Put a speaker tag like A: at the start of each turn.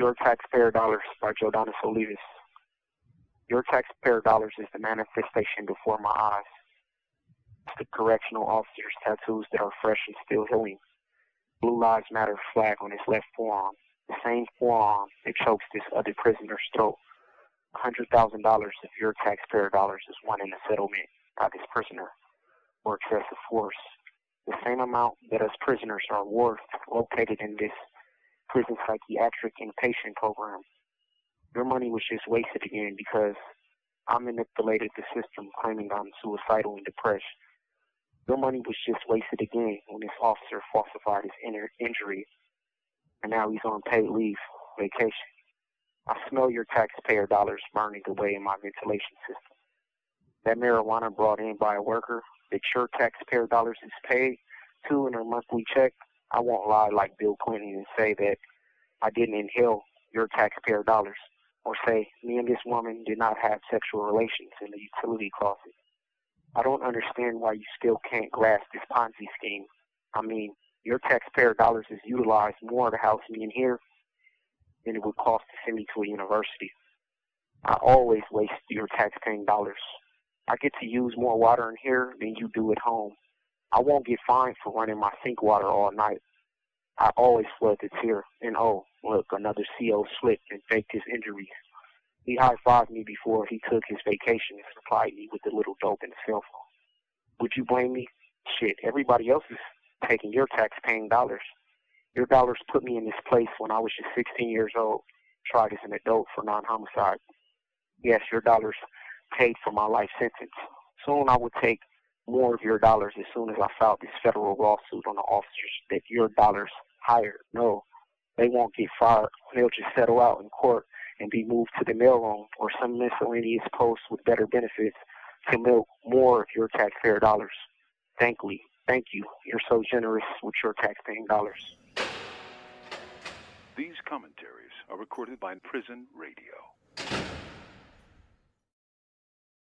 A: Your Taxpayer Dollars by Joadanus Olivas. Your taxpayer dollars is the manifestation before my eyes. It's the correctional officer's tattoos that are fresh and still healing. Blue Lives Matter flag on his left forearm. The same forearm that chokes this other prisoner's throat. $100,000 of your taxpayer dollars is won in a settlement by this prisoner for excessive force. The same amount that us prisoners are worth located in this prison psychiatric inpatient program your money was just wasted again because I manipulated the system claiming I'm suicidal and depressed. Your money was just wasted again when this officer falsified his inner injury and now he's on paid leave, vacation. I smell your taxpayer dollars burning away in my ventilation system. That marijuana brought in by a worker that your taxpayer dollars is paid to in her monthly check, I won't lie like Bill Clinton and say that I didn't inhale your taxpayer dollars or say, me and this woman did not have sexual relations in the utility closet. I don't understand why you still can't grasp this Ponzi scheme. I mean, your taxpayer dollars is utilized more to house me in here than it would cost to send me to a university. I always waste your taxpaying dollars. I get to use more water in here than you do at home. I won't get fined for running my sink water all night. I always flood the tier. And oh, look, another CO slipped and faked his injuries. He high-fived me before he took his vacation and supplied me with the little dope and cell phone. Would you blame me? Shit, everybody else is taking your tax-paying dollars. Your dollars put me in this place when I was just 16 years old, tried as an adult for non-homicide. Yes, your dollars paid for my life sentence. Soon I would take more of your dollars as soon as I filed this federal lawsuit on the officers that your dollars hired. No, they won't get fired. They'll just settle out in court and be moved to the mailroom or some miscellaneous post with better benefits to milk more of your taxpayer dollars. Thankfully, thank you. You're so generous with your taxpaying dollars.
B: These commentaries are recorded by Prison Radio.